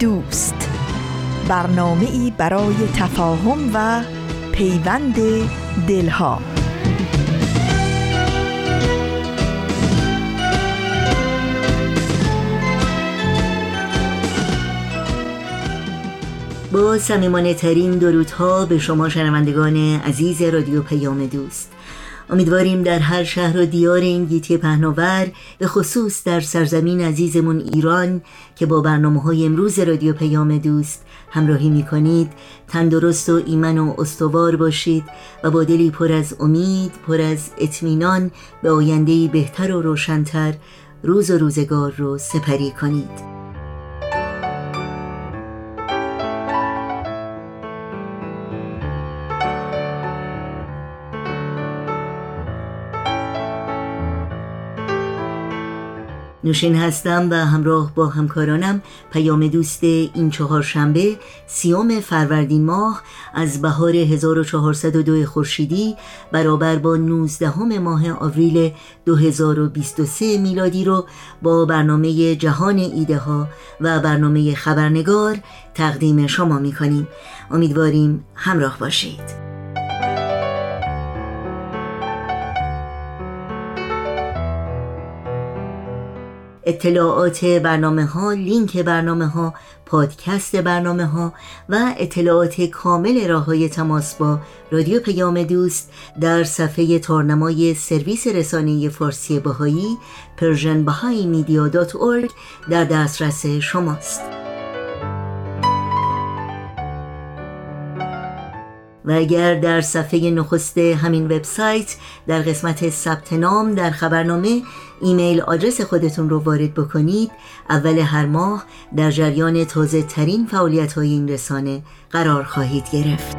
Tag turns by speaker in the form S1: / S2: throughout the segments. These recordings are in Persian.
S1: دوست. برنامه ای برای تفاهم و پیوند دلها.
S2: با سمیمانه ترین درودها به شما شنوندگان عزیز رادیو پیام دوست. امیدواریم در هر شهر و دیار این گیتی پهناور به خصوص در سرزمین عزیزمون ایران که با برنامه های امروز رادیو پیام دوست همراهی می کنید تندرست و ایمن و استوار باشید و با دلی پر از امید پر از اطمینان به آیندهی بهتر و روشنتر روز و روزگار رو سپری کنید. نوشین هستم و همراه با همکارانم پیام دوست این چهار شنبه سیوم فروردین ماه از بهار 1402 خورشیدی برابر با 19 ماه آوریل 2023 میلادی رو با برنامه جهان ایده ها و برنامه خبرنگار تقدیم شما می کنیم امیدواریم همراه باشید. اطلاعات برنامه ها، لینک برنامه ها، پادکست برنامه ها و اطلاعات کامل راه های تماس با رادیو پیام دوست در صفحه تارنمای سرویس رسانه فارسی بهایی persianbahaimedia.org در دسترس شماست. و اگر در صفحه نخست همین وبسایت در قسمت ثبت نام در خبرنامه ایمیل آدرس خودتون رو وارد بکنید. اول هر ماه در جریان تازه ترین فعالیت های این رسانه قرار خواهید گرفت.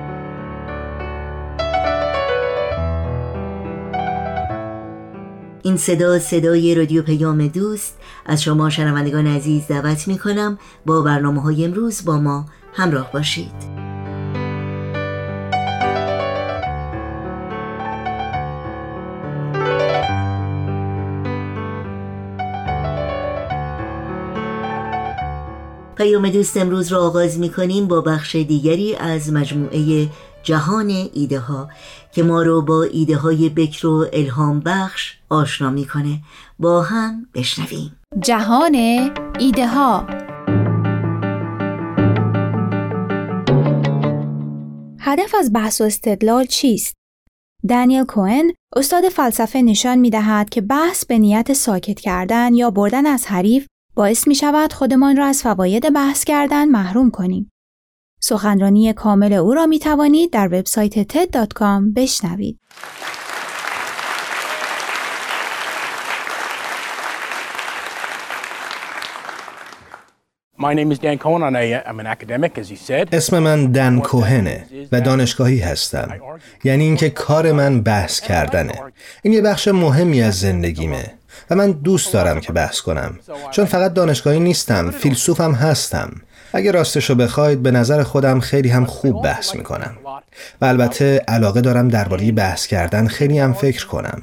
S2: این صدا صدای رادیو پیام دوست. از شما شنوندگان عزیز دعوت می کنم با برنامه های امروز با ما همراه باشید. پیام دوست امروز را آغاز می کنیم با بخش دیگری از مجموعه جهان ایده ها که ما رو با ایده های بکر و الهام بخش آشنا می‌کنه با هم بشنویم.
S3: جهان ایده ها هدف از بحث و استدلال چیست؟ دانیل کوهن استاد فلسفه نشان می دهد که بحث به نیت ساکت کردن یا بردن از حریف باعث می شود خودمان را از فواید بحث کردن محروم کنیم. سخنرانی کامل او را می توانید در وبسایت ted.com بشنوید.
S4: اسم من دن کوهنه و دانشگاهی هستم. یعنی اینکه کار من بحث کردنه. این یه بخش مهمی از زندگیمه. و من دوست دارم که بحث کنم. چون فقط دانشگاهی نیستم فیلسوفم هستم. اگر راستشو بخواید به نظر خودم خیلی هم خوب بحث می‌کنم. و البته علاقه دارم درباره بحث کردن خیلی هم فکر کنم.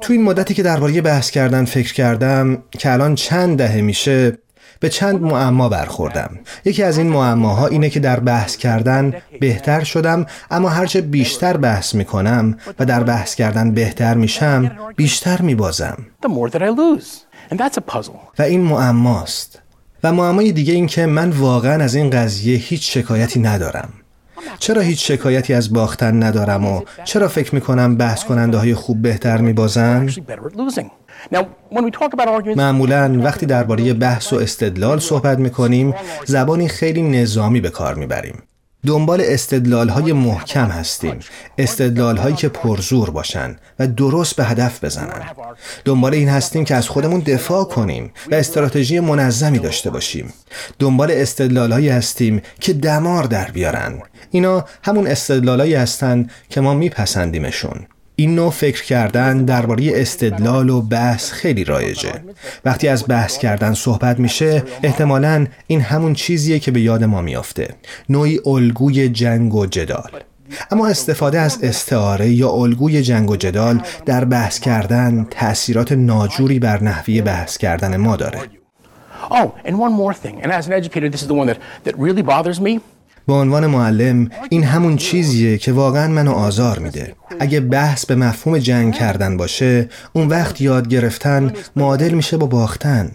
S4: تو این مدتی که درباره بحث کردن فکر کردم که الان چند دهه میشه به چند معما برخوردم. یکی از این معماها اینه که در بحث کردن بهتر شدم اما هرچه بیشتر بحث می‌کنم و در بحث کردن بهتر میشم بیشتر میبازم. و این معماست. و معمای دیگه این که من واقعا از این قضیه هیچ شکایتی ندارم. چرا هیچ شکایتی از باختن ندارم و چرا فکر می‌کنم بحث کننده های خوب بهتر میبازن؟ معمولا وقتی درباره بحث و استدلال صحبت می‌کنیم زبانی خیلی نظامی به کار می‌بریم. دنبال استدلال های محکم هستیم. استدلال هایی که پرزور باشن و درست به هدف بزنن. دنبال این هستیم که از خودمون دفاع کنیم و استراتژی منظمی داشته باشیم. دنبال استدلال هایی هستیم که دمار در بیارن. اینا همون استدلال هایی هستن که ما میپسندیمشون. این نوع فکر کردن درباره استدلال و بحث خیلی رایجه. وقتی از بحث کردن صحبت میشه احتمالا این همون چیزیه که به یاد ما میافته. نوعی الگوی جنگ و جدال. اما استفاده از استعاره یا الگوی جنگ و جدال در بحث کردن تأثیرات ناجوری بر نحوی بحث کردن ما داره.
S5: Oh, and one more thing, and as an educator, this is the one that, that really bothers me.
S4: به عنوان معلم این همون چیزیه که واقعا منو آزار میده. اگه بحث به مفهوم جنگ کردن باشه اون وقت یاد گرفتن معادل میشه با باختن.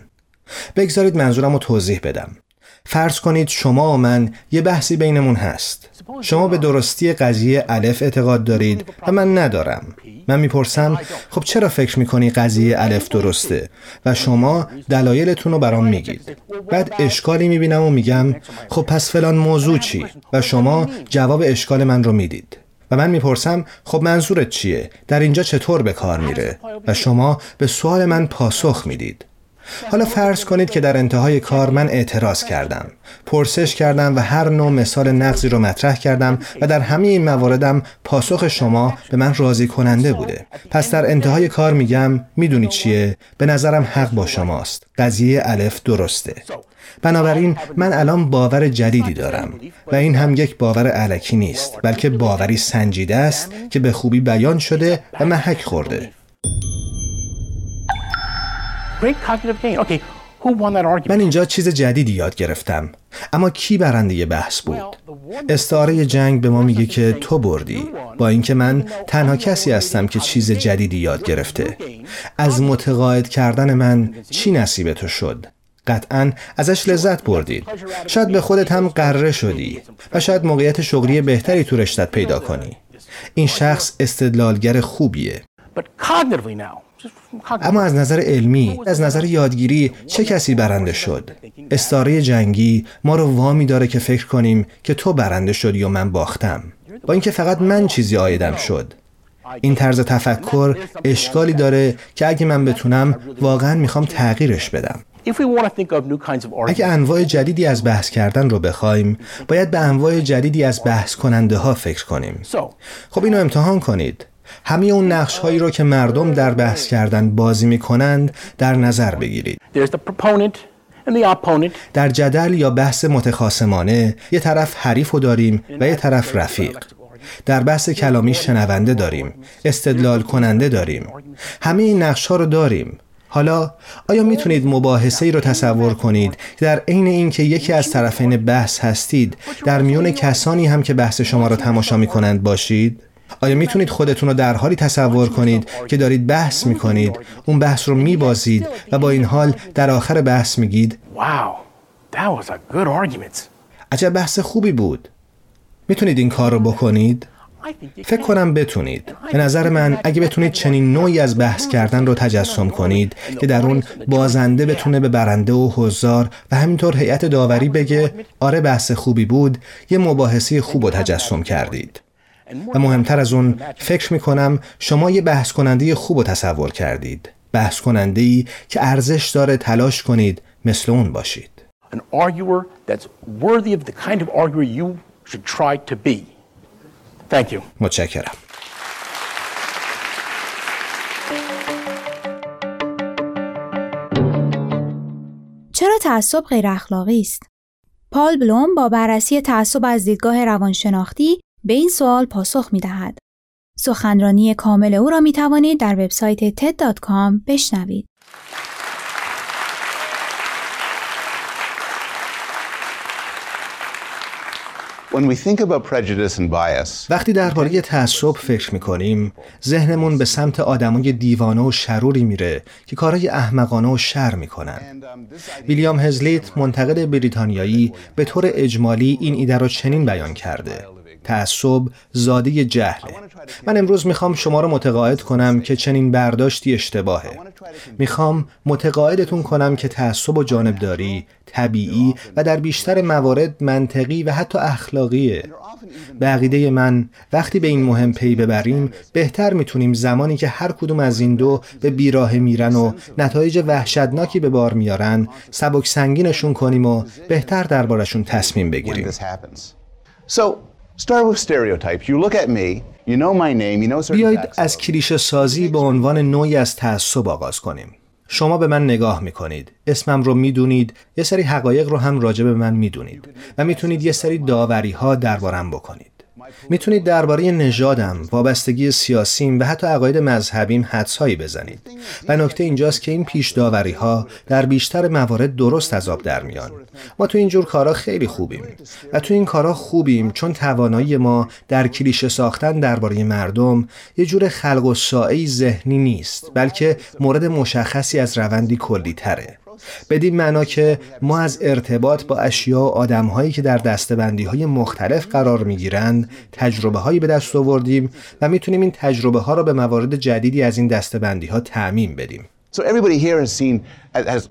S4: بگذارید منظورم رو توضیح بدم. فرض کنید شما و من یه بحثی بینمون هست. شما به درستی قضیه الف اعتقاد دارید و من ندارم. من می‌پرسم خب چرا فکر می‌کنی قضیه الف درسته؟ و شما دلایلتون رو برام میگید. بعد اشکالی می‌بینم و میگم خب پس فلان موضوع چی؟ و شما جواب اشکال من رو می‌دید. و من می‌پرسم خب منظورت چیه؟ در اینجا چطور به کار میره؟ و شما به سوال من پاسخ می‌دید. حالا فرض کنید که در انتهای کار من اعتراض کردم. پرسش کردم و هر نوع مثال نقضی رو مطرح کردم و در همه این مواردم پاسخ شما به من راضی کننده بوده. پس در انتهای کار میگم می‌دونی چیه؟ به نظرم حق با شماست. قضیه الف درسته. بنابراین من الان باور جدیدی دارم و این هم یک باور علکی نیست بلکه باوری سنجیده است که به خوبی بیان شده و محک خورده.
S5: Great cognitive gain. Okay, who won that argument?
S4: من اینجا چیز جدیدی یاد گرفتم. اما کی برنده بحث بود؟ استعاره جنگ به ما میگه که تو بردی. با اینکه من تنها کسی هستم که چیز جدیدی یاد گرفته. از متقاعد کردن من چی نصیب تو شد؟ قطعا ازش لذت بردید. شاید به خودت هم قره شدی و شاید موقعیت شغلی بهتری تو رشتت پیدا کنی. این شخص استدلالگر خوبیه.
S5: But cognitively now,
S4: اما از نظر علمی از نظر یادگیری چه کسی برنده شد؟ استاره جنگی ما رو وامی داره که فکر کنیم که تو برنده شدی و من باختم. با اینکه فقط من چیزی آیدم شد. این طرز تفکر اشکالی داره که اگه من بتونم واقعا می‌خوام تغییرش بدم.
S5: If we want to think of new kinds of
S4: اگه انواع جدیدی از بحث کردن رو بخوایم باید به انواع جدیدی از بحث کننده ها فکر کنیم. خب اینو امتحان کنید. همه اون نقش هایی رو که مردم در بحث کردن بازی می کنند در نظر بگیرید. در جدل یا بحث متخاصمانه یه طرف حریف رو داریم و یه طرف رفیق. در بحث کلامی شنونده داریم استدلال کننده داریم. همه این نقش ها رو داریم. حالا آیا می‌تونید مباحثه ای رو تصور کنید که در عین اینکه یکی از طرفین بحث هستید در میون کسانی هم که بحث شما را تماشا می کنند باشید؟ آیا می‌تونید خودتون رو در حالی تصور کنید که دارید بحث می کنید اون بحث رو میبازید و با این حال در آخر بحث میگید؟
S5: Wow, that was a good argument.
S4: عجب بحث خوبی بود. می‌تونید این کار رو بکنید؟ فکر. کنم بتونید. به نظر من اگه بتونید چنین نوعی از بحث کردن رو تجسم کنید که در اون بازنده بتونه به برنده و حضار و همینطور هیئت داوری بگه آره بحث خوبی بود یه مباحثه خوب رو تجسم کردید. و مهمتر از اون فکر می‌کنم شما یه بحث کننده خوب رو تصور کردید بحث کننده ای که ارزش داره تلاش کنید مثل اون باشید
S5: An arguer that's worthy of the kind of arguer you should try to be. Thank you.
S4: متشکرم
S3: چرا تعصب غیر اخلاقی است؟ پال بلوم با بررسی تعصب از دیدگاه روانشناختی به این سوال پاسخ می دهد. سخنرانی کامل او را می توانید در وبسایت TED.com بشنوید.
S6: When we think about prejudice and bias,
S4: وقتی درباره تعصب فکر می‌کنیم ذهنمون به سمت آدمای دیوانه و شروری میره که کارهای احمقانه و شر می‌کنن
S6: um,
S4: ویلیام هزلیت منتقد بریتانیایی به طور اجمالی این ایده را چنین بیان کرده تعصب زاده جهله. من امروز می‌خوام شما رو متقاعد کنم که چنین برداشتی اشتباهه. می‌خوام متقاعدتون کنم که تعصب و جانبداری طبیعی و در بیشتر موارد منطقی و حتی اخلاقیه. به عقیده من وقتی به این مهم پی ببریم بهتر می‌تونیم زمانی که هر کدوم از این دو به بیراه میرن و نتایج وحشتناکی به بار میارن سبک سنگینشون کنیم و بهتر دربارشون تصمیم بگیریم. بیایید از کلیشه سازی به عنوان نوعی از تعصب آغاز کنیم. شما به من نگاه می‌کنید. اسمم رو می‌دونید. یه سری حقایق رو هم راجع به من می‌دونید. و می‌تونید یه سری داوری ها دربارم بکنید. می‌تونید درباره نژادم، وابستگی سیاسیم و حتی عقاید مذهبیم حدسهایی بزنید. و نکته اینجاست که این پیش داوری ها در بیشتر موارد درست از آب در میان. ما تو اینجور کارا خیلی خوبیم و تو این کارا خوبیم چون توانایی ما در کلیشه ساختن درباره مردم یه جور خلق و ذهنی نیست بلکه مورد مشخصی از روندی کلی تره. بدین معنا که ما از ارتباط با اشیا و آدمهایی که در دستبندی های مختلف قرار می گیرند تجربه هایی به دست آوردیم و می‌تونیم این تجربه ها را به موارد جدیدی از این دستبندی ها تعمین بدیم.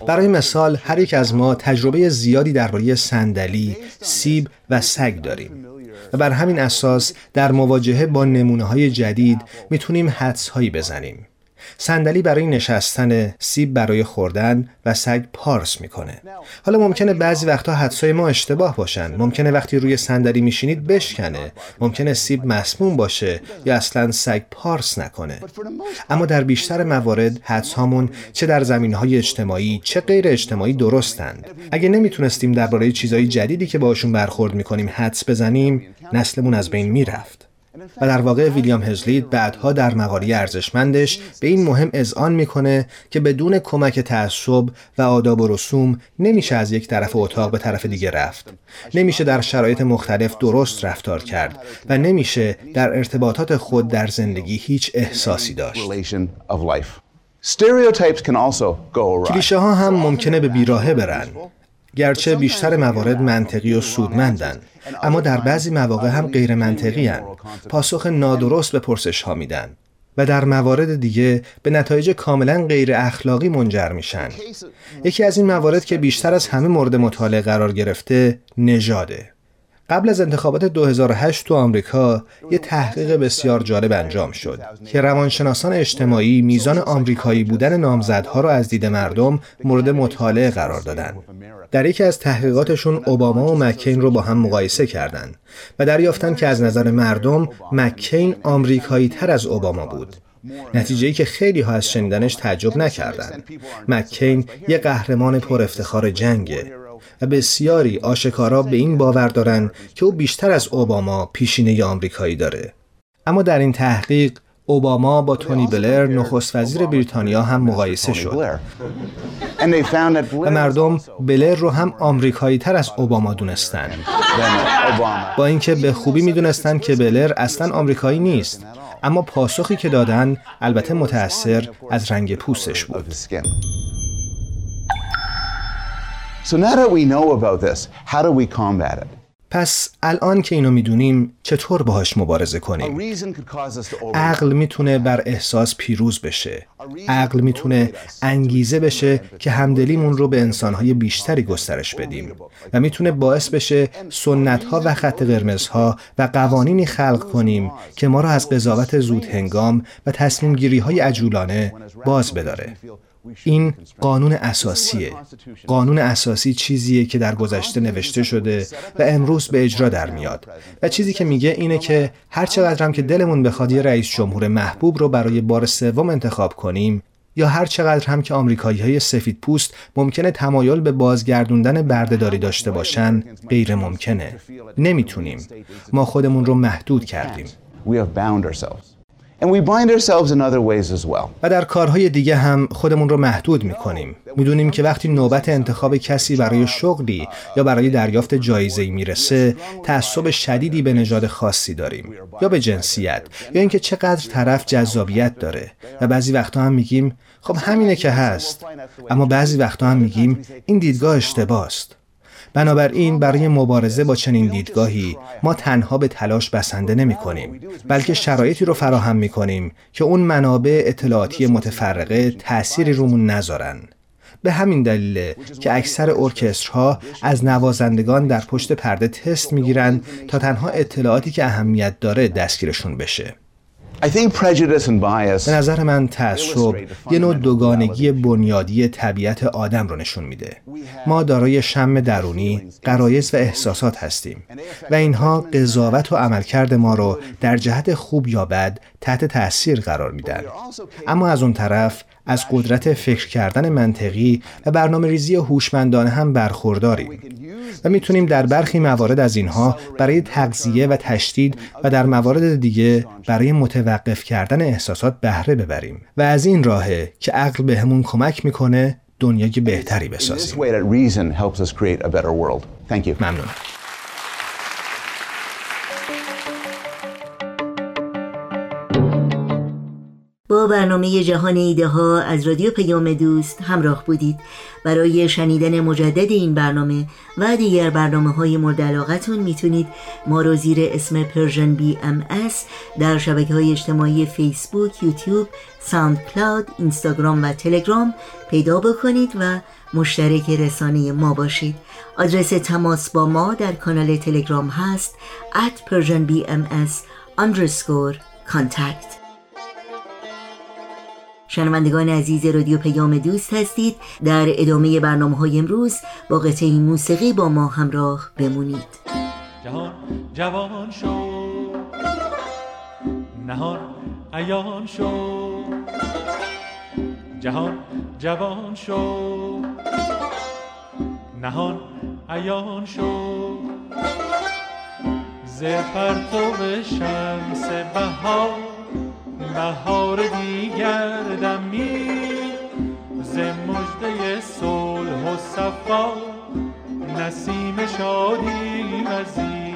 S4: برای مثال هر یک از ما تجربه زیادی درباره صندلی، سیب و سگ داریم و بر همین اساس در مواجهه با نمونه های جدید می‌تونیم حدس هایی بزنیم. صندلی برای نشستن، سیب برای خوردن و سگ پارس می‌کنه. حالا ممکنه بعضی وقتا حدسای ما اشتباه باشن. ممکنه وقتی روی صندلی میشینید بشکنه. ممکنه سیب مسموم باشه یا اصلا سگ پارس نکنه. اما در بیشتر موارد حدس هامون چه در زمین های اجتماعی چه غیر اجتماعی درستند. اگه نمی‌تونستیم درباره چیزهای جدیدی که باشون برخورد می‌کنیم حدس بزنیم، نسلمون از بین می‌رفت. و در واقع ویلیام هزلید بعدها در مقاله ارزشمندش به این مهم اذعان می‌کنه که بدون کمک تعصب و آداب و رسوم نمیشه از یک طرف اتاق به طرف دیگه رفت. نمیشه در شرایط مختلف درست رفتار کرد و نمیشه در ارتباطات خود در زندگی هیچ احساسی داشت. کلیشه ها هم ممکنه به بیراهه برن. گرچه بیشتر موارد منطقی و سودمندن اما در بعضی مواقع هم غیر منطقی هن. پاسخ نادرست به پرسش ها میدن و در موارد دیگه به نتایج کاملا غیر اخلاقی منجر میشن یکی از این موارد که بیشتر از همه مورد مطالعه قرار گرفته نژاده قبل از انتخابات 2008 تو آمریکا یه تحقیق بسیار جالب انجام شد که روانشناسان اجتماعی میزان آمریکایی بودن نامزدها را از دید مردم مورد مطالعه قرار دادن. در یکی از تحقیقاتشون اوباما و مکین رو با هم مقایسه کردند و دریافتن که از نظر مردم مکین آمریکایی تر از اوباما بود. نتیجه که خیلی ها از شنیدنش تعجب نکردند. مکین یه قهرمان پر افتخار جنگه و بسیاری آشکارا به این باور دارند که او بیشتر از اوباما پیشینه آمریکایی داره. اما در این تحقیق اوباما با تونی بلر نخست وزیر بریتانیا هم مقایسه شد. و مردم بلر رو هم آمریکایی تر از اوباما دونستن. با اینکه به خوبی می‌دونستند که بلر اصلا آمریکایی نیست اما پاسخی که دادن البته متأثر از رنگ پوستش بود. So now that we know about this, how do we combat it? پس الان که اینو می‌دونیم چطور باهاش مبارزه کنیم؟ عقل می‌تونه بر احساس پیروز بشه. عقل می‌تونه انگیزه بشه که همدلیمون رو به انسانهای بیشتری گسترش بدیم و می‌تونه باعث بشه سنتها و خط قرمزها و قوانینی خلق کنیم که ما را از قضاوت زود هنگام و تصمیم گیری های عجولانه باز بداره. این قانون اساسیه. قانون اساسی چیزیه که در گذشته نوشته شده و امروز به اجرا در میاد. و چیزی که میگه اینه که هر چقدر هم که دلمون بخواد یه رئیس جمهور محبوب رو برای بار سوم انتخاب کنیم یا هر چقدر هم که آمریکایی های سفید پوست ممکنه تمایل به بازگردوندن بردهداری داشته باشن غیر ممکنه. نمی‌تونیم. ما خودمون رو محدود کردیم. و در کارهای دیگه هم خودمون رو محدود می‌کنیم. می‌دونیم که وقتی نوبت انتخاب کسی برای شغلی یا برای دریافت جایزه‌ای می‌رسه، تعصب شدیدی به نژاد خاصی داریم یا به جنسیت یا اینکه چقدر طرف جذابیت داره. و بعضی وقتا هم میگیم خب همینه که هست. اما بعضی وقتا هم میگیم این دیدگاه اشتباست بنابراین برای مبارزه با چنین دیدگاهی ما تنها به تلاش بسنده نمی کنیم بلکه شرایطی رو فراهم می کنیم که اون منابع اطلاعاتی متفرقه تأثیری رومون نذارن. به همین دلیل که اکثر ارکسترها از نوازندگان در پشت پرده تست می‌گیرند تا تنها اطلاعاتی که اهمیت داره دستگیرشون بشه. به نظر من تعصب یه نوع دوگانگی بنیادی طبیعت آدم رو نشون میده. ما دارای شم درونی، قرایز و احساسات هستیم و اینها قضاوت و عملکرد ما رو در جهت خوب یا بد تحت تاثیر قرار میدن. اما از اون طرف از قدرت فکر کردن منطقی و برنامه ریزی هوشمندانه هم برخورداریم و می‌تونیم در برخی موارد از اینها برای تغذیه و تشدید و در موارد دیگه برای متوقف کردن احساسات بهره ببریم. و از این راهه که عقل بهمون کمک می‌کنه دنیای بهتری بسازیم. ممنون.
S2: برنامه جهان ایده ها از رادیو پیام دوست همراه بودید. برای شنیدن مجدد این برنامه و دیگر برنامه های مورد علاقتون می‌تونید ما رو زیر اسم Persian BMS در شبکه های اجتماعی فیسبوک، یوتیوب، SoundCloud، اینستاگرام و تلگرام پیدا بکنید و مشترک رسانه ما باشید. آدرس تماس با ما در کانال تلگرام هست at persianbms underscore contact. شنوندگان عزیز رادیو پیام دوست هستید. در ادامه برنامه های امروز با قطعه موسیقی با ما همراه بمونید.
S5: جهان جوان شو. نهان ایان شو. جهان جوان شو. نهان ایان شو. ز پرتو شمس بهار. بهار دیگر دمی ز مجده صلح و صفا نسیم شادی وزید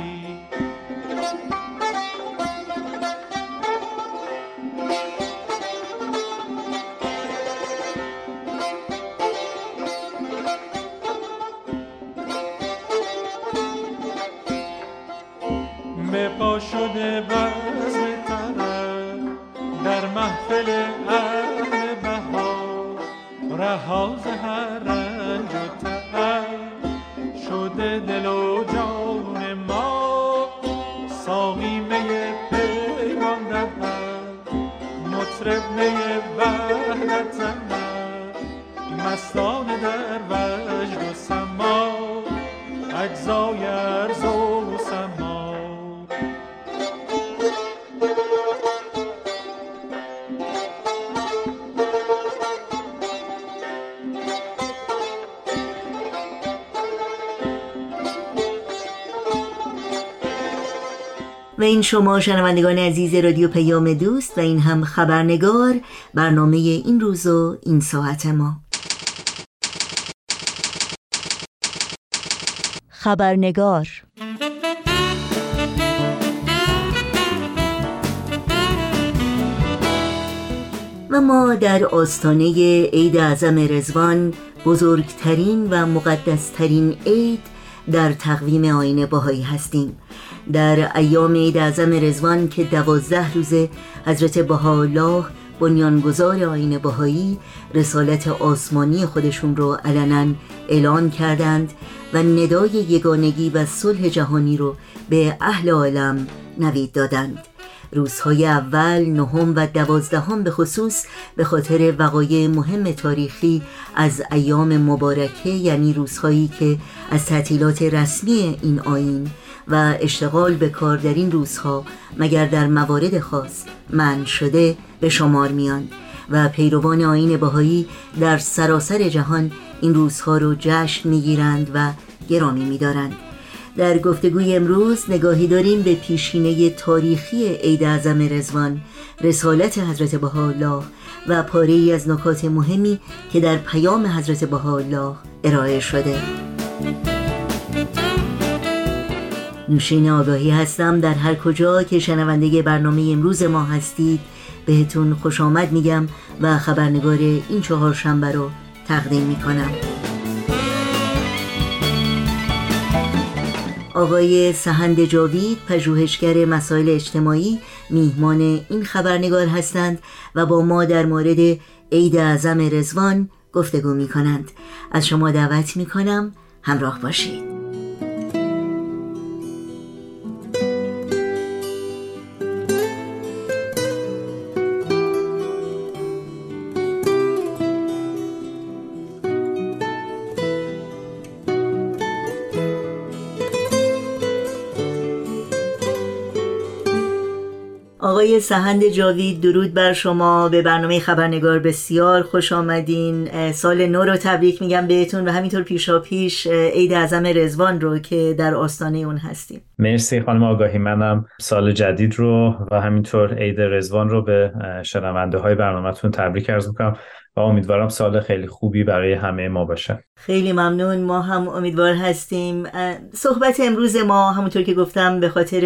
S2: این شما شنوندگان عزیز رادیو پیام دوست و این هم خبرنگار برنامه این روز و این ساعت ما. خبرنگار. و ما در آستانه عید اعظم رزوان بزرگترین و مقدسترین عید در تقویم آین باهایی هستیم. در ایام عید اعظم رزوان که دوازده روزه حضرت بهاءالله بنیانگذار آین بهایی رسالت آسمانی خودشون رو علنا اعلان کردند و ندای یگانگی و صلح جهانی رو به اهل عالم نوید دادند. روزهای اول، نهم و دوازدهم به خصوص به خاطر وقایع مهم تاریخی از ایام مبارکه یعنی روزهایی که از تعطیلات رسمی این آین و اشتغال به کار در این روزها مگر در موارد خاص من شده به شمار میان و پیروان آین بهایی در سراسر جهان این روزها رو جشن می‌گیرند و گرامی میدارند. در گفتگوی امروز نگاهی داریم به پیشینه تاریخی عید اعظم رزوان رسالت حضرت بهاءالله و پاره ای از نکات مهمی که در پیام حضرت بهاءالله ارائه شده. نوشین آگاهی هستم. در هر کجا که شنونده برنامه امروز ما هستید بهتون خوش آمد میگم و خبرنگار این چهار شنبه رو تقدیم می‌کنم. آقای سهند جاوید پژوهشگر مسائل اجتماعی میهمان این خبرنگار هستند و با ما در مورد عید اعظم رزوان گفتگو می کنند از شما دعوت می کنم همراه باشید. سهند جاوید درود بر شما. به برنامه خبرنگار بسیار خوش آمدین. سال نو رو تبریک میگم بهتون و همینطور پیشا پیش عید اعظم رزوان رو که در آستانه اون هستیم.
S7: مرسی خانم آگاهی. منم سال جدید رو و همینطور عید رزوان رو به شنونده های برنامهتون تبریک ارز می‌کنم. و امیدوارم سال خیلی خوبی برای همه ما باشه.
S2: خیلی ممنون. ما هم امیدوار هستیم. صحبت امروز ما همونطور که گفتم به خاطر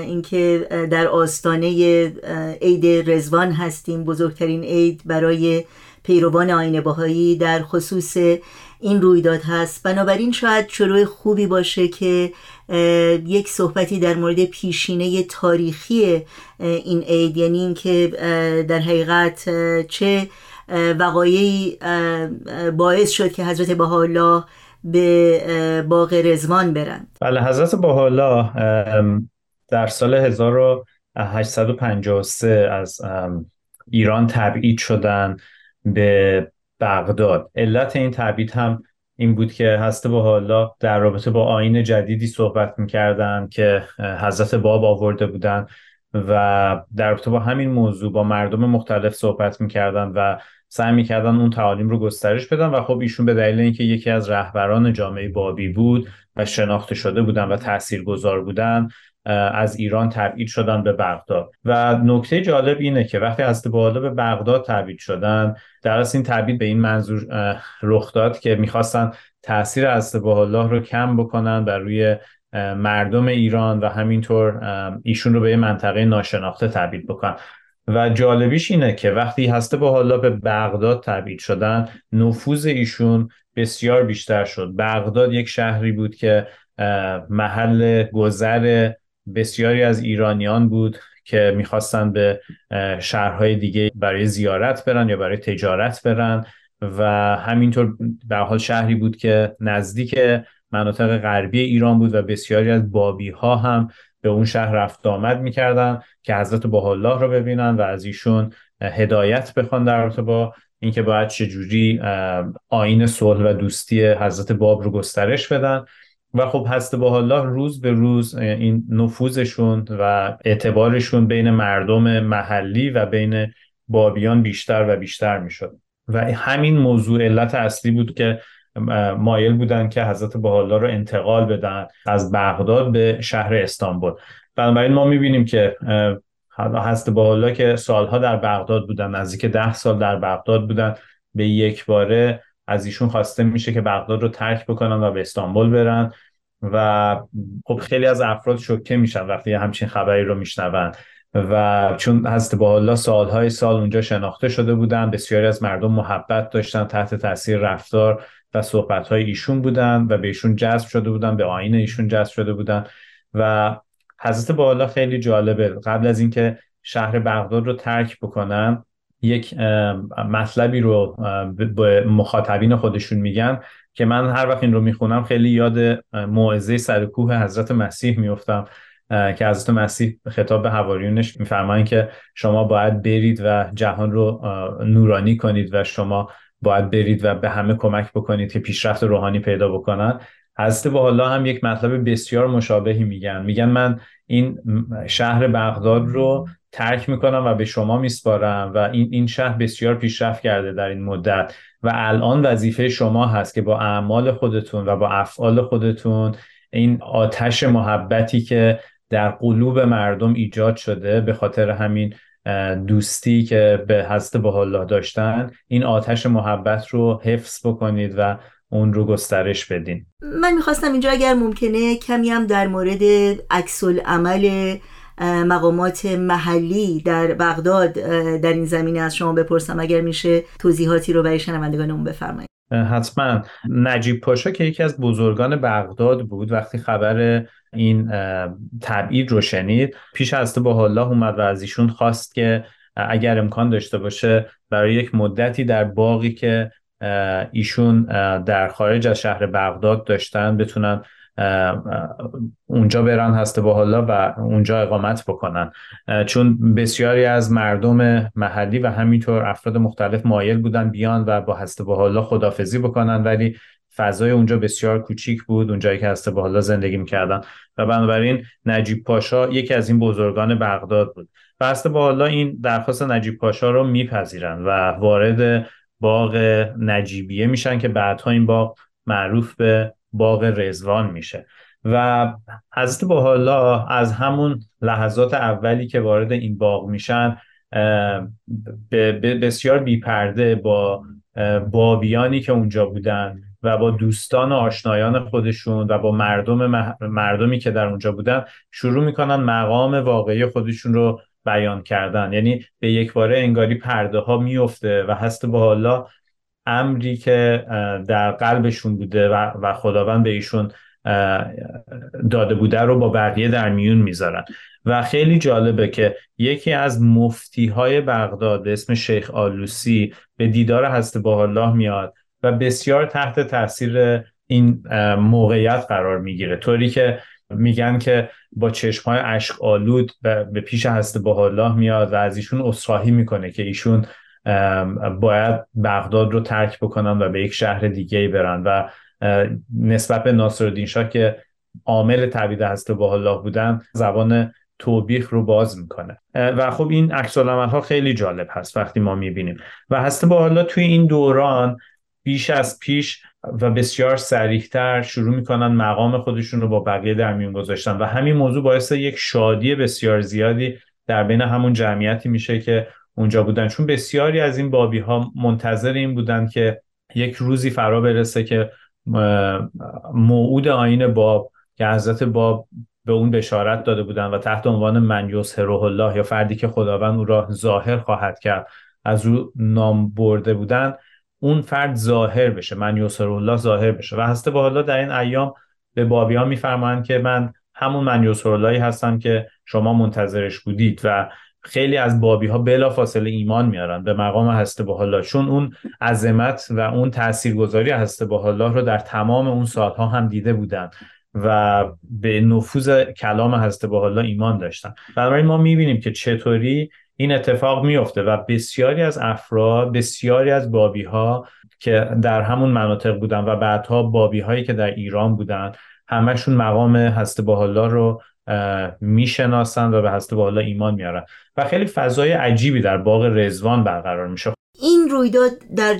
S2: اینکه در آستانه عید رزوان هستیم. بزرگترین عید برای پیروان آین باهایی در خصوص این رویداد هست. بنابراین شاید شروع خوبی باشه که یک صحبتی در مورد پیشینه تاریخی این عید. یعنی اینکه در حقیقت چه وقایعی باعث شد که حضرت بهاءالله به باغ رزوان برند.
S7: بله حضرت بهاءالله در سال 1853 از ایران تبعید شدن به بغداد. علت این تبعید هم این بود که حضرت بهاءالله در رابطه با آین جدیدی صحبت می‌کردن که حضرت باب آورده بودن و در رابطه با همین موضوع با مردم مختلف صحبت می‌کردن و سعی می‌کردن اون تعالیم رو گسترش بدن و خب ایشون به دلیل اینکه یکی از رهبران جامعه بابی بود و شناخته شده بودن و تاثیرگذار بودن از ایران تبعید شدن به بغداد. و نکته جالب اینه که وقتی از بالا به بغداد تبعید شدن در از این تبعید به این منظور رخ داد که می‌خواستن تاثیر از الله رو کم بکنن بر روی مردم ایران و همینطور ایشون رو به منطقه ناشناخته تبعید بکنن و جالبیش اینه که وقتی هسته با حالا به بغداد تبعید شدن نفوذ ایشون بسیار بیشتر شد. بغداد یک شهری بود که محل گذر بسیاری از ایرانیان بود که می‌خواستن به شهرهای دیگه برای زیارت برن یا برای تجارت برن. و همینطور به حال شهری بود که نزدیک مناطق غربی ایران بود و بسیاری از بابی ها هم به اون شهر رفت آمد می‌کردن که حضرت الله رو ببینن و از ایشون هدایت بخوان در رابطه با اینکه باید چجوری آین صلح و دوستی حضرت باب رو گسترش بدن. و خب حضرت الله روز به روز این نفوذشون و اعتبارشون بین مردم محلی و بین بابیان بیشتر و بیشتر می‌شد. و همین موضوع علت اصلی بود که مایل بودن که حضرت بحالا رو انتقال بدن از بغداد به شهر استانبول. بنابراین ما می‌بینیم که حضرت بحالا که سالها در بغداد بودن نزدیک ده سال در بغداد بودن به یک باره از ایشون خواسته میشه که بغداد رو ترک بکنن و به استانبول برن و خب خیلی از افراد شوکه میشن وقتی همچین خبری رو میشنون و چون حضرت الله سالهای سال اونجا شناخته شده بودن بسیاری از مردم محبت داشتن تحت تاثیر رفتار و صحبت های ایشون بودن و به ایشون جذب شده بودن به آین ایشون جذب شده بودن. و حضرت بالا خیلی جالبه. قبل از اینکه شهر بغداد رو ترک بکنن یک مطلبی رو به مخاطبین خودشون میگن که من هر وقت این رو می‌خونم خیلی یاد موعظه سر کوه حضرت مسیح میفتم که حضرت مسیح خطاب به حواریونش میفرمایند که شما باید برید و جهان رو نورانی کنید و شما باید برید و به همه کمک بکنید که پیشرفت روحانی پیدا بکنن. حضرت با الله هم یک مطلب بسیار مشابهی میگن. میگن من این شهر بغداد رو ترک می‌کنم و به شما میسپارم و این این شهر بسیار پیشرفت کرده در این مدت و الان وظیفه شما هست که با اعمال خودتون و با افعال خودتون این آتش محبتی که در قلوب مردم ایجاد شده به خاطر همین دوستی که به حضرت الله داشتن این آتش محبت رو حفظ بکنید و اون رو گسترش بدین.
S2: من می‌خواستم اینجا اگر ممکنه کمی هم در مورد عکس عمل مقامات محلی در بغداد در این زمینه از شما بپرسم اگر میشه توضیحاتی رو برای شنوندگانمون بفرمایید.
S7: حتما نجیب پاشا که یکی از بزرگان بغداد بود وقتی خبر این تبعید رو شنید پیش از با الله اومد و از ایشون خواست که اگر امکان داشته باشه برای یک مدتی در باقی که ایشون در خارج از شهر بغداد داشتن بتونن اونجا برن هسته با حالا و اونجا اقامت بکنن. چون بسیاری از مردم محلی و همینطور افراد مختلف مایل بودن بیان و با هسته با حالا خدافزی بکنن ولی فضای اونجا بسیار کوچیک بود اونجایی که هسته با حالا زندگی می‌کردن. و بنابراین نجیب پاشا یکی از این بزرگان بغداد بود. و هسته با حالا این درخواست نجیب پاشا رو میپذیرن و وارد باغ نجیبیه میشن که بعدها این باغ معروف به باغ رزوان میشه. و حضرت حالا از همون لحظات اولی که وارد این باغ میشن بسیار بیپرده با بابیانی که اونجا بودن و با دوستان و آشنایان خودشون و با مردم مردمی که در اونجا بودن شروع می‌کنن مقام واقعی خودشون رو بیان کردن. یعنی به یک باره انگاری پرده ها میفته و هست با حالا امری که در قلبشون بوده و خداوند به ایشون داده بوده رو با بقیه در میون می‌ذارن. و خیلی جالبه که یکی از مفتی های بغداد به اسم شیخ آلوسی به دیدار هست با الله میاد و بسیار تحت تاثیر این موقعیت قرار می‌گیره. طوری که میگن که با چشم های عشق آلود به پیش هست با الله میاد و از ایشون اصراحی می‌کنه که ایشون باید بغداد رو ترک بکنن و به یک شهر دیگه برن. و نسبت به ناصرالدین شاه که عامل تبعید هست با الله بودن زبان توبیخ رو باز می‌کنه. و خب این عکس ها خیلی جالب هست وقتی ما می‌بینیم. و هست با حالا توی این دوران بیش از پیش و بسیار سریحتر شروع می‌کنن مقام خودشون رو با بقیه در میون گذاشتن. و همین موضوع باعث یک شادی بسیار زیادی در بین همون جمعیتی میشه که اونجا بودن. چون بسیاری از این بابی ها منتظر این بودن که یک روزی فرا برسه که موعود آین باب که حضرت باب به اون بشارت داده بودن و تحت عنوان من یسهره الله یا فردی که خداوند او را ظاهر خواهد کرد از او نام برده بودن اون فرد ظاهر بشه من یسهره الله ظاهر بشه. و هسته با در این ایام به بابیان میفرمایند که من همون من یسهره اللهی هستم که شما منتظرش بودید و خیلی از بابی ها بلا فاصله ایمان میارن به مقام هسته با الله چون اون عظمت و اون تاثیرگذاری هسته با الله رو در تمام اون سالها هم دیده بودن و به نفوذ کلام هسته با الله ایمان داشتن. بنابراین ما می‌بینیم که چطوری این اتفاق میفته و بسیاری از افراد بسیاری از بابی ها که در همون مناطق بودن و بعدها بابی هایی که در ایران بودن همشون مقام هسته با رو می‌شناسن و به هسته بالا ایمان میارن. و خیلی فضای عجیبی در باغ رزوان برقرار میشه.
S2: این رویداد در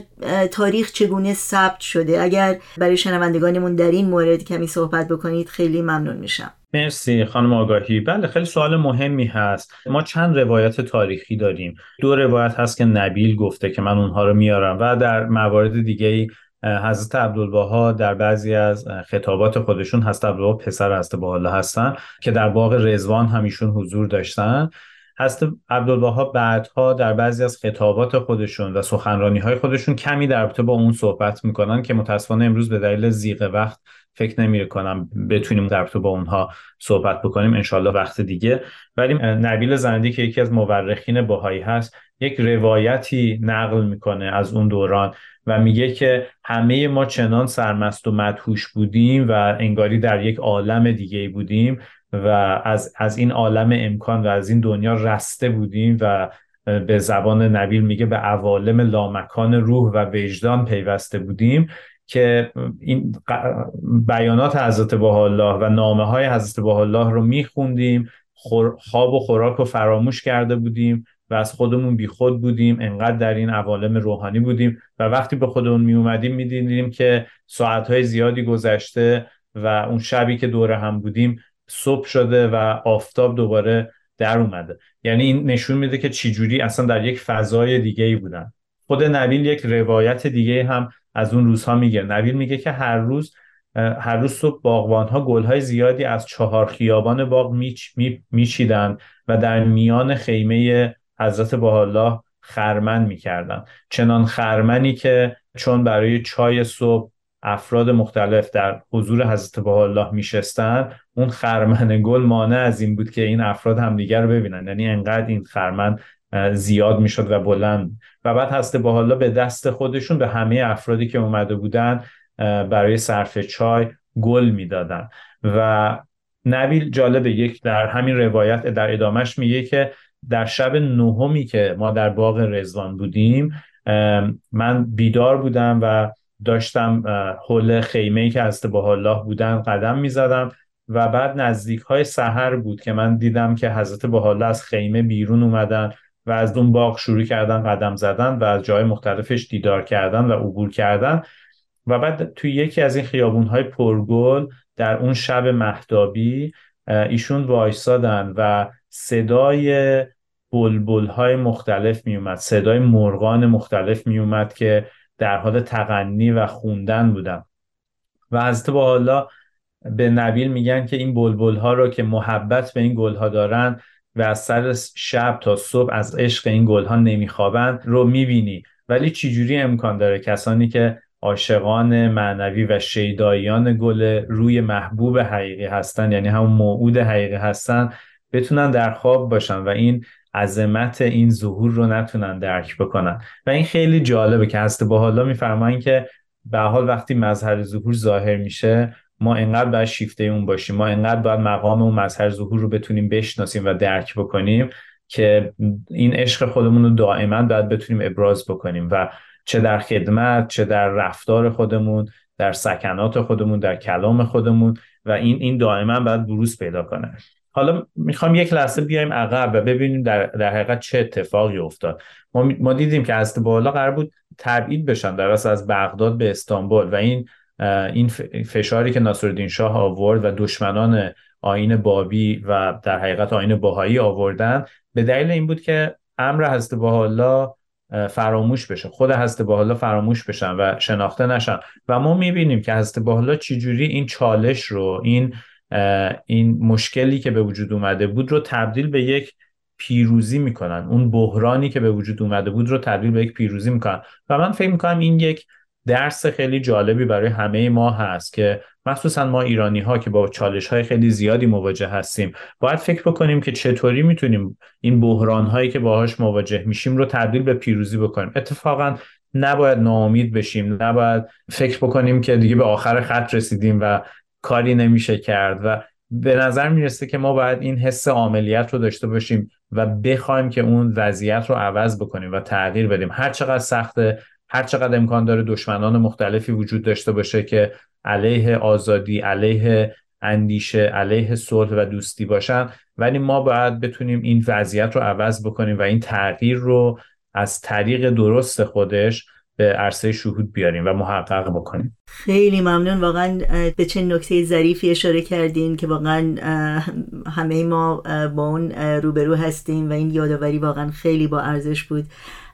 S2: تاریخ چگونه ثبت شده؟ اگر برای شنوندگانمون در این مورد کمی صحبت بکنید خیلی ممنون میشم.
S7: مرسی خانم آگاهی. بله خیلی سوال مهمی هست. ما چند روایت تاریخی داریم؟ دو روایت هست که نبیل گفته که من اونها رو میارم و در موارد دیگه حضرت عبدالبها در بعضی از خطابات خودشون هست عبدالبها پسر هست بالا هستن که در باغ رزوان همیشون حضور داشتن. هست عبدالبها بعدها در بعضی از خطابات خودشون و سخنرانی های خودشون کمی در رابطه با اون صحبت می‌کنن که متاسفانه امروز به دلیل زیغ وقت فکر نمی کنم بتونیم در رابطه با اونها صحبت بکنیم. انشالله وقت دیگه. ولی نبیل زندی که یکی از مورخین باهایی هست یک روایتی نقل می‌کنه از اون دوران. و میگه که همه ما چنان سرمست و مدهوش بودیم و انگاری در یک عالم دیگه بودیم و از, از این عالم امکان و از این دنیا رسته بودیم و به زبان نبیل میگه به عوالم لامکان روح و وجدان پیوسته بودیم که این بیانات حضرت الله و نامه های حضرت الله رو میخوندیم خواب و خوراک رو فراموش کرده بودیم. و از خودمون بیخود بودیم انقدر در این عوالم روحانی بودیم و وقتی به خودمون می اومدیم می‌دیدیم که ساعتهای زیادی گذشته و اون شبی که دوره هم بودیم صبح شده و آفتاب دوباره در اومده. یعنی این نشون میده که چجوری اصلا در یک فضای دیگه ای بودن. خود نبیل یک روایت دیگه هم از اون روزها میگه. نبیل میگه که هر روز هر روز صبح باغبان ها گل های زیادی از چهار خیابان باغ میچیدن و در میان خیمه حضرت الله خرمن می‌کردن. چنان خرمنی که چون برای چای صبح افراد مختلف در حضور حضرت الله میشستن اون خرمن گل مانع از این بود که این افراد همدیگر رو ببینن. یعنی انقدر این خرمن زیاد می‌شد و بلند و بعد حضرت الله به دست خودشون به همه افرادی که اومده بودن برای صرف چای گل می‌دادن. و نبیل جالب یک در همین روایت در ادامش میگه که در شب نهمی که ما در باغ رزوان بودیم من بیدار بودم و داشتم حول خیمه که از الله بودن قدم می‌زدم و بعد نزدیک های سحر بود که من دیدم که حضرت بحالا از خیمه بیرون اومدن و از اون باغ شروع کردن قدم زدن و از جای مختلفش دیدار کردن و عبور کردن. و بعد توی یکی از این خیابون های پرگل در اون شب مهدابی ایشون وایسادن و صدای بلبل های مختلف می اومد صدای مرغان مختلف می اومد که در حال تغنی و خوندن بودن. و حضرت با حالا به نبیل میگن که این بلبل ها رو که محبت به این گل ها دارن و از سر شب تا صبح از عشق این گل ها نمیخوابند رو می‌بینی. ولی چجوری امکان داره کسانی که عاشقان معنوی و شیدایان گل روی محبوب حقیقی هستن یعنی همون موعود حقیقی هستن بتونن در خواب باشن و این عظمت این ظهور رو نتونن درک بکنن. و این خیلی جالبه که هست با حالا که به حال وقتی مظهر ظهور ظاهر میشه ما انقدر باید شیفته اون باشیم. ما انقدر باید مقام اون مظهر ظهور رو بتونیم بشناسیم و درک بکنیم که این عشق خودمون رو دائما باید بتونیم ابراز بکنیم و چه در خدمت چه در رفتار خودمون در سکنات خودمون در کلام خودمون و این این دائما باید بروز پیدا کنه. حالا می‌خوام یک لحظه بیایم عقب و ببینیم در, در حقیقت چه اتفاقی افتاد. ما, ما دیدیم که از بالا قرار بود تبعید بشن در از بغداد به استانبول و این این فشاری که ناصرالدین شاه آورد و دشمنان آین بابی و در حقیقت آین باهایی آوردن به دلیل این بود که امر حضرت بحالا فراموش بشه. خود حضرت بحالا فراموش بشن و شناخته نشن. و ما می‌بینیم که حضرت بحالا چجوری این چالش رو این این مشکلی که به وجود اومده بود رو تبدیل به یک پیروزی می‌کنن. اون بحرانی که به وجود اومده بود رو تبدیل به یک پیروزی می‌کنن. و من فکر می‌کنم این یک درس خیلی جالبی برای همه ما هست که مخصوصا ما ایرانی ها که با چالش های خیلی زیادی مواجه هستیم باید فکر بکنیم که چطوری می‌تونیم این بحران هایی که باهاش مواجه میشیم رو تبدیل به پیروزی بکنیم. اتفاقا نباید ناامید بشیم نباید فکر بکنیم که دیگه به آخر خط رسیدیم و کاری نمیشه کرد و به نظر می‌رسه که ما باید این حس عملیت رو داشته باشیم و بخوایم که اون وضعیت رو عوض بکنیم و تغییر بدیم. هر چقدر سخته هر چقدر امکان داره دشمنان مختلفی وجود داشته باشه که علیه آزادی علیه اندیشه علیه صلح و دوستی باشن ولی ما باید بتونیم این وضعیت رو عوض بکنیم و این تغییر رو از طریق درست خودش به عرصه شهود بیاریم و محقق بکنیم.
S2: خیلی ممنون. واقعا به چه نکته ظریفی اشاره کردین که واقعا همه ما با اون روبرو هستیم و این یادآوری واقعا خیلی با ارزش بود.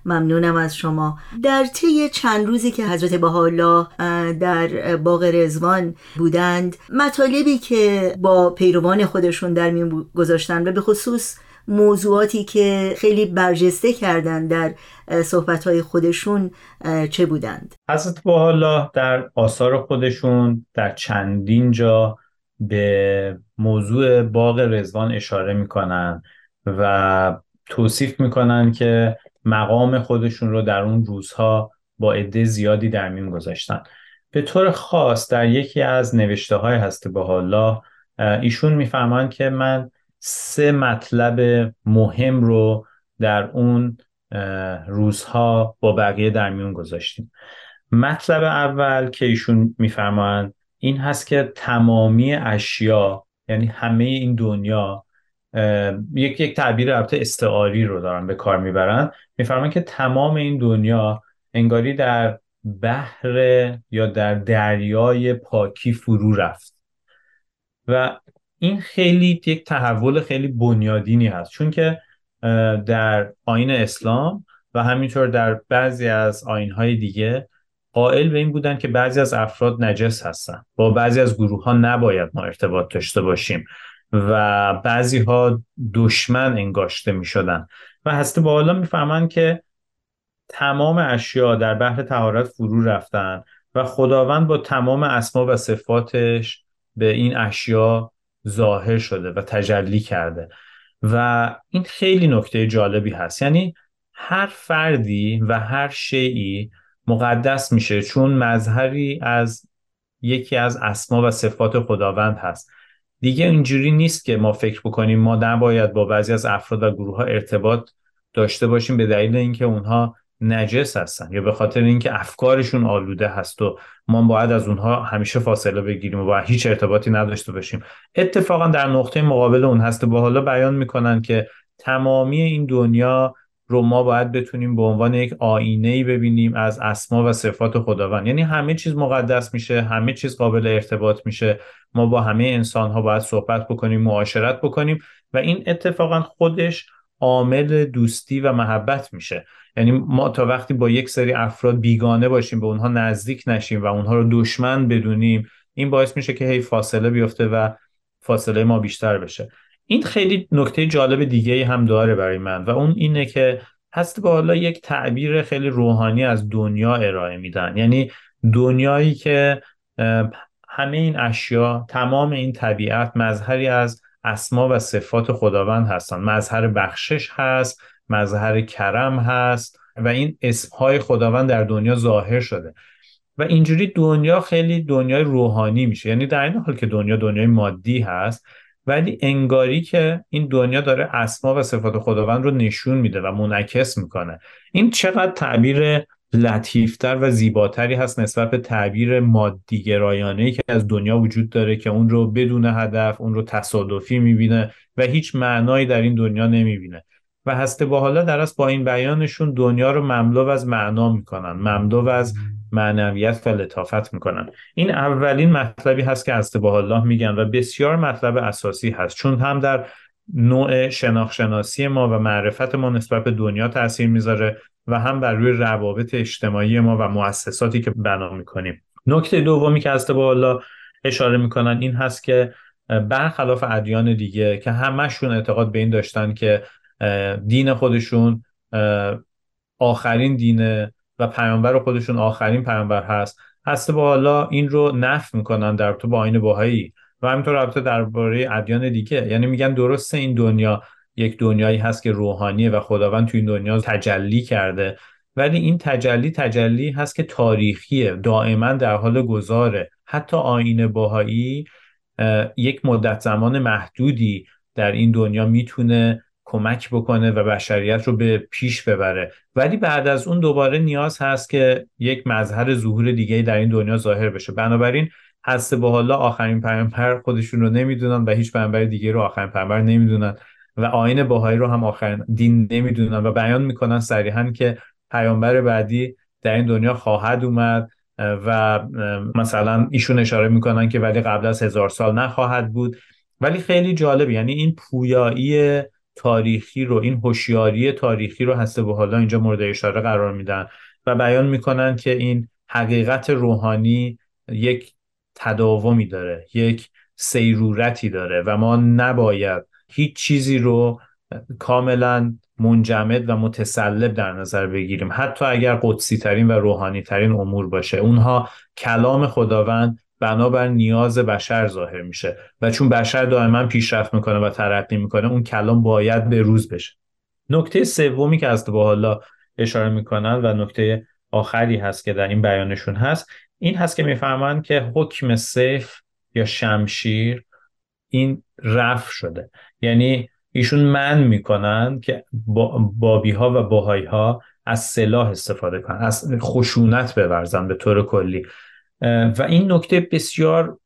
S2: ممنونم از شما. در طی چند روزی که حضرت بهاءالله در باغ رزوان بودند مطالبی که با پیروان خودشون در میون گذاشتن و به خصوص موضوعاتی که خیلی برجسته کردن در صحبتهای خودشون چه بودند؟
S7: حضرت بحالا در آثار خودشون در چندین جا به موضوع باغ رزوان اشاره می‌کنن و توصیف می‌کنن که مقام خودشون رو در اون روزها با عده زیادی در میون گذاشتن به طور خاص در یکی از نوشته های هست به ایشون می‌فهمند که من سه مطلب مهم رو در اون روزها با بقیه در میون گذاشتیم. مطلب اول که ایشون میفرمایند این هست که تمامی اشیا یعنی همه این دنیا یک یک تعبیر البته استعاری رو دارن به کار می‌برن. میفرمان که تمام این دنیا انگاری در بحر یا در دریای پاکی فرو رفت. و این خیلی یک تحول خیلی بنیادینی هست. چون که در آین اسلام و همینطور در بعضی از آینهای دیگه قائل به این بودن که بعضی از افراد نجس هستن. با بعضی از گروه ها نباید ما ارتباط داشته باشیم و بعضی ها دشمن انگاشته می شدن و هسته با حالا می‌فهمن که تمام اشیا در بحر تهارت فرو رفتن و خداوند با تمام اسما و صفاتش به این اشیا ظاهر شده و تجلی کرده. و این خیلی نکته جالبی هست. یعنی هر فردی و هر شیعی مقدس میشه چون مظهری از یکی از اسما و صفات خداوند هست. دیگه اینجوری نیست که ما فکر بکنیم ما نباید با بعضی از افراد و گروه ها ارتباط داشته باشیم به دلیل اینکه اونها نجس هستن یا به خاطر اینکه افکارشون آلوده هست و ما باید از اونها همیشه فاصله بگیریم و باید هیچ ارتباطی نداشته باشیم. اتفاقا در نقطه مقابل اون هست با حالا بیان می‌کنن که تمامی این دنیا رو ما باید بتونیم به عنوان یک آینه ای ببینیم از اسما و صفات خداوند. یعنی همه چیز مقدس میشه همه چیز قابل ارتباط میشه. ما با همه انسان ها باید صحبت بکنیم معاشرت بکنیم و این اتفاقا خودش عامل دوستی و محبت میشه. یعنی ما تا وقتی با یک سری افراد بیگانه باشیم به اونها نزدیک نشیم و اونها رو دشمن بدونیم این باعث میشه که هی فاصله بیفته و فاصله ما بیشتر بشه. این خیلی نکته جالب دیگه هم داره برای من و اون اینه که هست به حالا یک تعبیر خیلی روحانی از دنیا ارائه میدن. یعنی دنیایی که همه این اشیا تمام این طبیعت مظهری از اسما و صفات خداوند هستن. مظهر بخشش هست مظهر کرم هست و این اسمهای خداوند در دنیا ظاهر شده. و اینجوری دنیا خیلی دنیای روحانی میشه. یعنی در این حال که دنیا دنیای مادی هست ولی انگاری که این دنیا داره اسما و صفات خداوند رو نشون میده و منعکس می‌کنه. این چقدر تعبیر لطیفتر و زیباتری هست نسبت به تعبیر مادی گرایانه که از دنیا وجود داره که اون رو بدون هدف اون رو تصادفی می‌بینه و هیچ معنایی در این دنیا نمی‌بینه. و هسته با حالا در با این بیانشون دنیا رو مملو از معنا می‌کنن. مملو از معنویت و لطافت می‌کنن. این اولین مطلبی هست که هسته با الله میگن و بسیار مطلب اساسی هست. چون هم در نوع شناخشناسی ما و معرفت ما نسبت به دنیا تاثیر می‌ذاره و هم بر روی روابط اجتماعی ما و مؤسساتی که بنا می‌کنیم. نکته دومی که هسته با الله اشاره می‌کنن این هست که برخلاف ادیان دیگه که همشون اعتقاد به این داشتن که دین خودشون آخرین دینه و پیامبر خودشون آخرین پیامبر هست. هسته با حالا این رو نف می‌کنن در تو با آین باهایی و همینطور رابطه درباره ادیان دیگه. یعنی میگن درسته این دنیا یک دنیایی هست که روحانیه و خداوند تو این دنیا تجلی کرده. ولی این تجلی تجلی هست که تاریخیه دائما در حال گذاره. حتی آین باهایی یک مدت زمان محدودی در این دنیا می‌تونه کمک بکنه و بشریت رو به پیش ببره. ولی بعد از اون دوباره نیاز هست که یک مظهر ظهور دیگه در این دنیا ظاهر بشه. بنابراین هست به حالا آخرین پیامبر خودشون رو نمی‌دونن و هیچ پیامبر دیگه رو آخرین پیامبر نمی‌دونن و آین باهایی رو هم آخرین دین نمی‌دونن و بیان می‌کنن صریحا که پیامبر بعدی در این دنیا خواهد اومد و مثلا ایشون اشاره می‌کنن که ولی قبل از هزار سال نخواهد بود. ولی خیلی جالب یعنی این پویایی تاریخی رو این هوشیاری تاریخی رو هسته به حالا اینجا مورد اشاره قرار میدن و بیان می‌کنن که این حقیقت روحانی یک تداومی داره یک سیرورتی داره و ما نباید هیچ چیزی رو کاملا منجمد و متسلب در نظر بگیریم. حتی اگر قدسی ترین و روحانی ترین امور باشه اونها کلام خداوند بنابر نیاز بشر ظاهر میشه. و چون بشر دائما پیشرفت می‌کنه و ترقی می‌کنه اون کلام باید به روز بشه. نکته سومی که از با حالا اشاره می‌کنن و نکته آخری هست که در این بیانشون هست این هست که می‌فهمن که حکم سیف یا شمشیر این رفع شده. یعنی ایشون من می‌کنن که بابی ها و باهایی ها از سلاح استفاده کنن از خشونت بورزن به طور کلی. و این نکته بسیار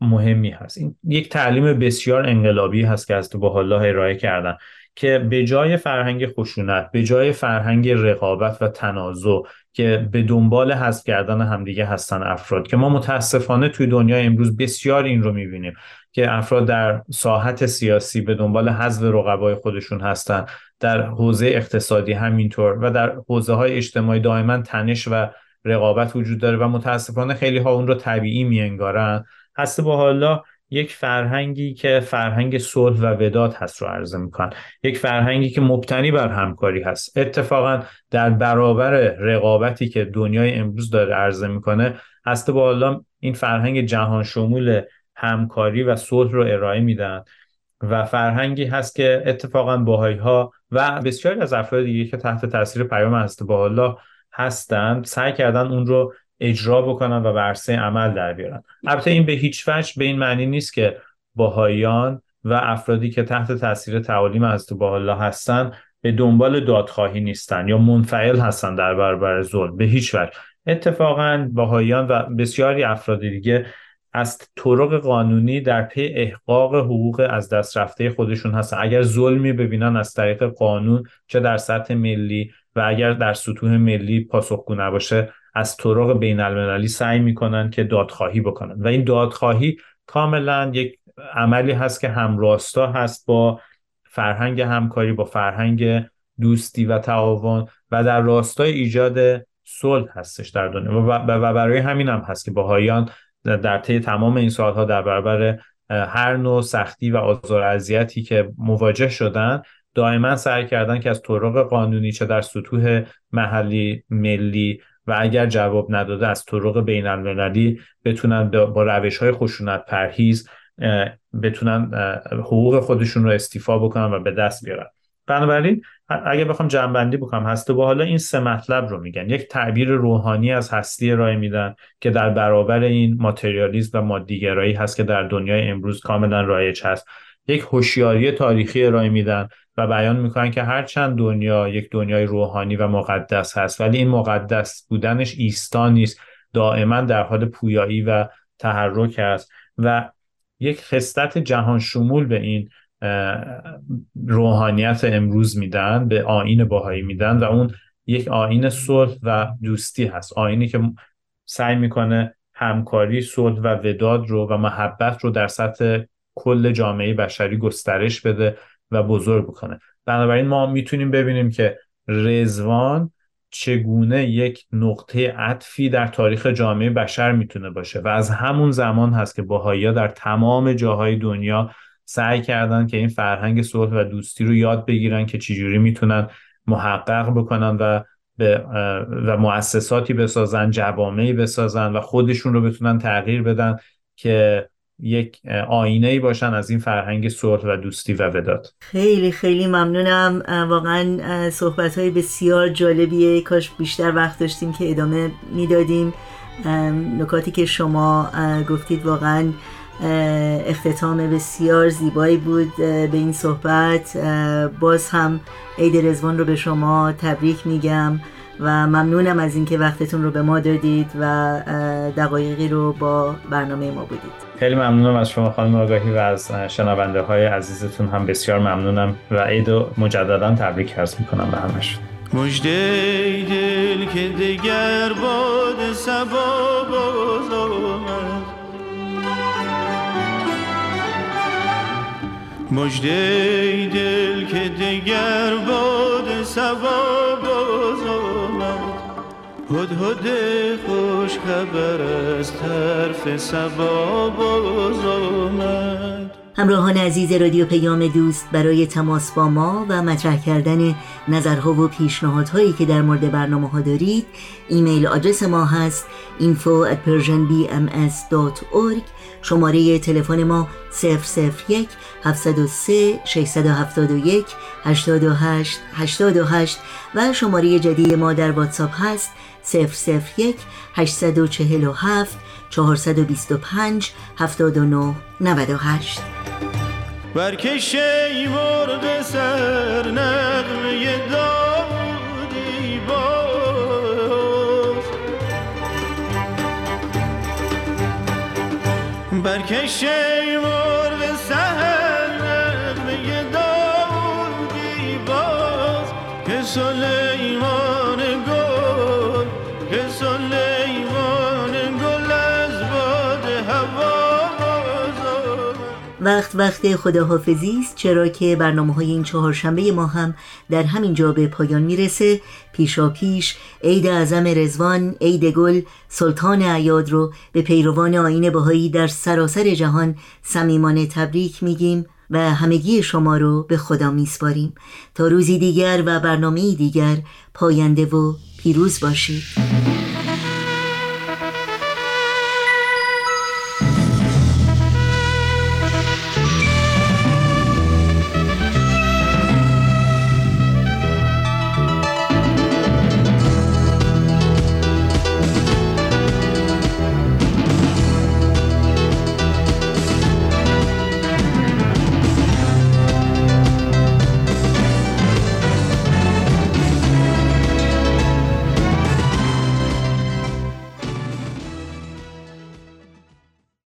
S7: مهمی هست. این یک تعلیم بسیار انقلابی هست که از تو با الله ارائه کردن که به جای فرهنگ خشونت به جای فرهنگ رقابت و تنازع که به دنبال حذف کردن همدیگه هستن افراد که ما متاسفانه توی دنیا امروز بسیار این رو می‌بینیم که افراد در ساحت سیاسی به دنبال حذف رقبای خودشون هستن در حوزه اقتصادی همینطور و در حوزه های اجتماعی دائما تنش و رقابت وجود داره و متاسفانه خیلی ها اون رو طبیعی میانگارن. هست با حالا یک فرهنگی که فرهنگ صلح و وداد هست رو عرضه می‌کنن. یک فرهنگی که مبتنی بر همکاری هست. اتفاقا در برابر رقابتی که دنیای امروز داره عرضه می‌کنه هست با این فرهنگ جهان شمول همکاری و صلح رو ارائه میدن و فرهنگی هست که اتفاقا باهایی ها و بسیاری از افراد دیگه که تحت تاثیر پیام هست با الله هستند سعی کردن اون رو اجرا بکنن و ورسه عمل در بیارن. البته این به هیچ وجه به این معنی نیست که باهایان و افرادی که تحت تاثیر تعالیم از تو الله هستن به دنبال دادخواهی نیستن یا منفعل هستن در برابر ظلم به هیچ وجه. اتفاقا باهایان و بسیاری افراد دیگه از طرق قانونی در پی احقاق حقوق از دست رفته خودشون هستن. اگر ظلمی ببینن از طریق قانون چه در سطح ملی و اگر در سطوح ملی پاسخگو نباشه از طرق بین المللی سعی می‌کنن که دادخواهی بکنن. و این دادخواهی کاملا یک عملی هست که همراستا هست با فرهنگ همکاری با فرهنگ دوستی و تعاون و در راستای ایجاد صلح هستش در دنیا. و برای همین هم هست که باهایان در طی تمام این سالها در برابر هر نوع سختی و آزار اذیتی که مواجه شدن دائما سعی کردن که از طرق قانونی چه در سطوح محلی ملی و اگر جواب نداده از طرق بین المللی بتونن با روش های خشونت پرهیز بتونن حقوق خودشون رو استیفا بکنن و به دست بیارن. بنابراین اگر بخوام جنبندی بکنم هسته با حالا این سه مطلب رو میگن. یک تعبیر روحانی از هستی ارائه میدن که در برابر این ماتریالیسم و مادیگرایی هست که در دنیای امروز کاملا رایج هست. یک هوشیاری تاریخی ارائه میدن و بیان می‌کنن که هرچند دنیا یک دنیای روحانی و مقدس هست ولی این مقدس بودنش ایستا نیست. دائما در حال پویایی و تحرک است و یک خصلت جهان شمول به این روحانیت امروز میدن به آین باهایی میدن و اون یک آین صلح و دوستی هست. آینی که سعی می‌کنه همکاری صلح و وداد رو و محبت رو در سطح کل جامعه بشری گسترش بده و بزرگ بکنه. بنابراین ما می‌تونیم ببینیم که رزوان چگونه یک نقطه عطفی در تاریخ جامعه بشر می‌تونه باشه و از همون زمان هست که باهایی در تمام جاهای دنیا سعی کردن که این فرهنگ صلح و دوستی رو یاد بگیرن که چجوری می‌تونن محقق بکنن و به و مؤسساتی بسازن جوامعی بسازن و خودشون رو بتونن تغییر بدن که یک آینه ای باشن از این فرهنگ صلح و دوستی و وداد.
S2: خیلی خیلی ممنونم. واقعا صحبت های بسیار جالبیه. کاش بیشتر وقت داشتیم که ادامه می‌دادیم. نکاتی که شما گفتید واقعا اختتام بسیار زیبایی بود به این صحبت. باز هم عید رزوان رو به شما تبریک میگم. و ممنونم از اینکه وقتتون رو به ما دادید و دقایقی رو با برنامه ما بودید.
S7: خیلی ممنونم از شما خانم آگاهی و از شنونده های عزیزتون هم بسیار ممنونم و عید مجددا تبریک عرض می‌کنم به همشون
S8: مجده دل که دیگر باد سبا باز آمد مجده دل که دیگر باد سبا هد خوش خبر از طرف سبا باز آمد.
S2: همراهان عزیز رادیو پیام دوست برای تماس با ما و مطرح کردن نظرها و پیشنهادهایی که در مورد برنامه ها دارید ایمیل آدرس ما هست info at persianbms.org شماره تلفن ما 001 703 671 828 828 و شماره جدید ما در واتساپ هست 001 847 425 79 98
S8: برکش ای سر نغمه دادی باز. برکش
S2: وقت وقت خداحافظی است چرا که برنامه های این چهارشنبه ما هم در همین جا به پایان می‌رسه. پیشا پیش عید اعظم رزوان عید گل سلطان عیاد رو به پیروان آین بهایی در سراسر جهان صمیمانه تبریک میگیم و همگی شما رو به خدا میسپاریم. تا روزی دیگر و برنامه دیگر پاینده و پیروز باشید.